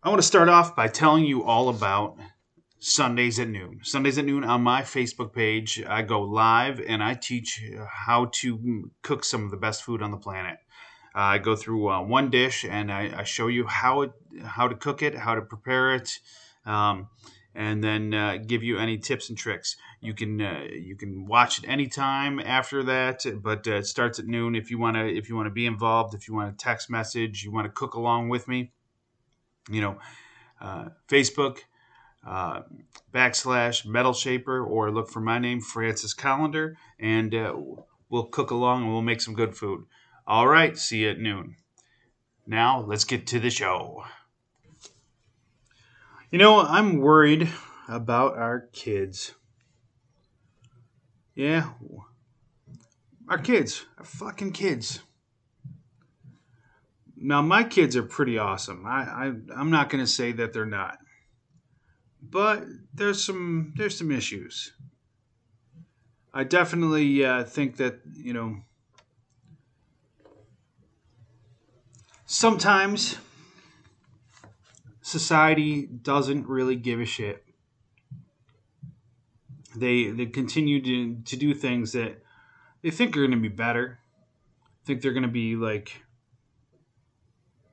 I want to start off by telling you all about Sundays at noon. Sundays at noon on my Facebook page, I go live and I teach how to cook some of the best food on the planet. Uh, I go through uh, one dish and I, I, show you how it, how to cook it, how to prepare it, um, and then uh, give you any tips and tricks. You can uh, you can watch it anytime after that, but uh, it starts at noon. If you want to if you want to be involved, if you want to text message, you want to cook along with me, you know, uh, Facebook uh, backslash Metal Shaper, or look for my name Francis Collender, and uh, we'll cook along and we'll make some good food. All right, see you at noon. Now let's get to the show. You know, I'm worried about our kids. Yeah, our kids, our fucking kids. Now, my kids are pretty awesome. I, I I'm not going to say that they're not, but there's some there's some issues. I definitely uh, think that you know sometimes society doesn't really give a shit. They they continue to, to do things that they think are going to be better. Think they're going to be like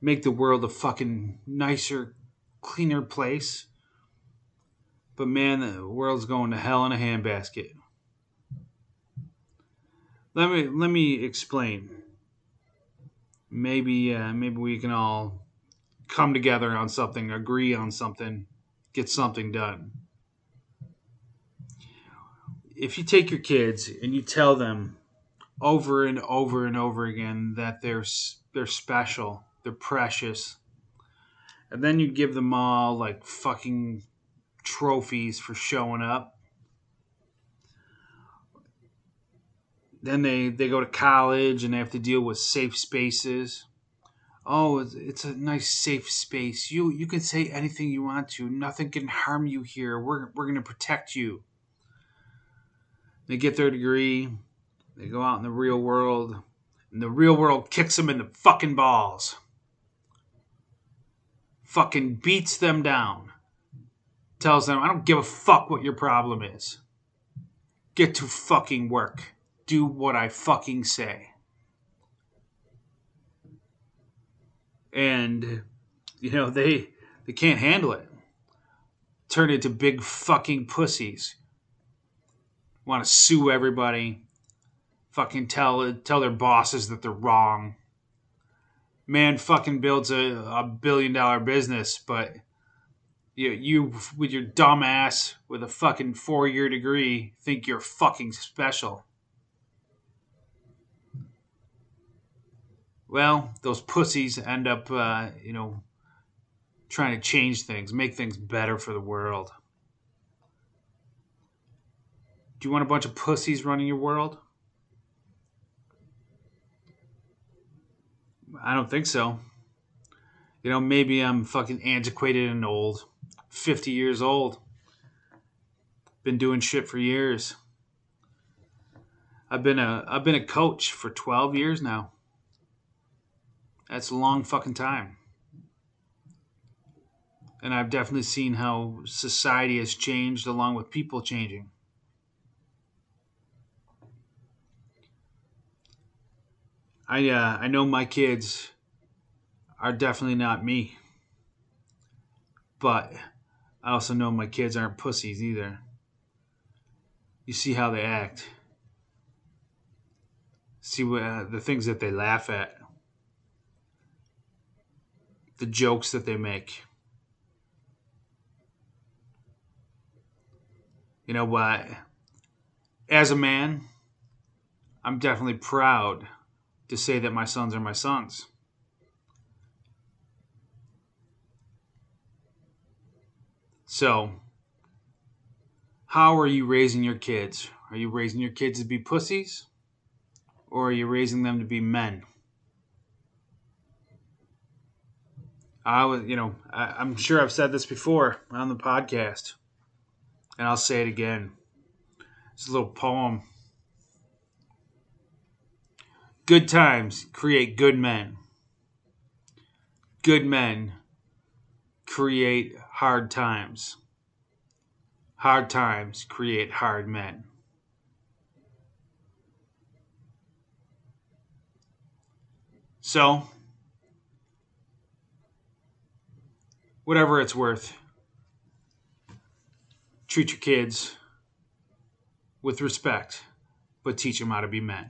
make the world a fucking nicer, cleaner place. But man, the world's going to hell in a handbasket. Let me let me explain. Maybe uh, maybe we can all come together on something, agree on something, get something done. If you take your kids and you tell them over and over and over again that they're they're special, they're precious, and then you give them all like fucking trophies for showing up. Then they, they go to college and they have to deal with safe spaces. Oh it's a nice safe space. You you can say anything you want to. Nothing can harm you here. We're, we're going to protect you. They get their degree. They go out in the real world. And the real world kicks them in the fucking balls fucking beats them down tells them i don't give a fuck what your problem is get to fucking work do what i fucking say and you know they they can't handle it. Turn into big fucking pussies. Want to sue everybody. Fucking tell tell their bosses that they're wrong. Man fucking builds a, a billion dollar business, but you you with your dumb ass with a fucking four year degree think you're fucking special. well, those pussies end up, uh, you know, trying to change things, make things better for the world. Do you want a bunch of pussies running your world? I don't think so. You know, maybe I'm fucking antiquated and old. 50 years old. Been doing shit for years. I've been a I've been a coach for 12 years now. That's a long fucking time. And I've definitely seen how society has changed along with people changing. I uh, I know my kids are definitely not me. But I also know my kids aren't pussies either. You see how they act. See uh, the things that they laugh at the jokes that they make. You know what? As a man, I'm definitely proud to say that my sons are my sons. So, how are you raising your kids? Are you raising your kids to be pussies? Or are you raising them to be men? I was, you know, I, I'm sure I've said this before on the podcast, and I'll say it again. It's a little poem. Good times create good men. Good men create hard times. Hard times create hard men. So, whatever it's worth, treat your kids with respect, but teach them how to be men.